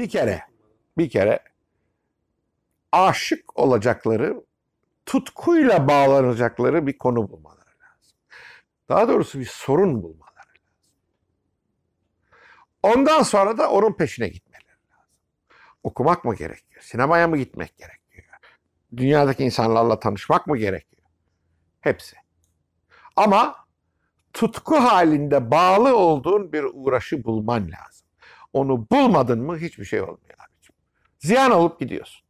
Bir kere, bir kere aşık olacakları, tutkuyla bağlanacakları bir konu bulmaları lazım. Daha doğrusu bir sorun bulmaları lazım. Ondan sonra da onun peşine gitmeleri lazım. Okumak mı gerekiyor? Sinemaya mı gitmek gerekiyor? Dünyadaki insanlarla tanışmak mı gerekiyor? Hepsi. Ama tutku halinde bağlı olduğun bir uğraşı bulman lazım. Onu bulmadın mı hiçbir şey olmuyor abicim. Ziyan olup gidiyorsun.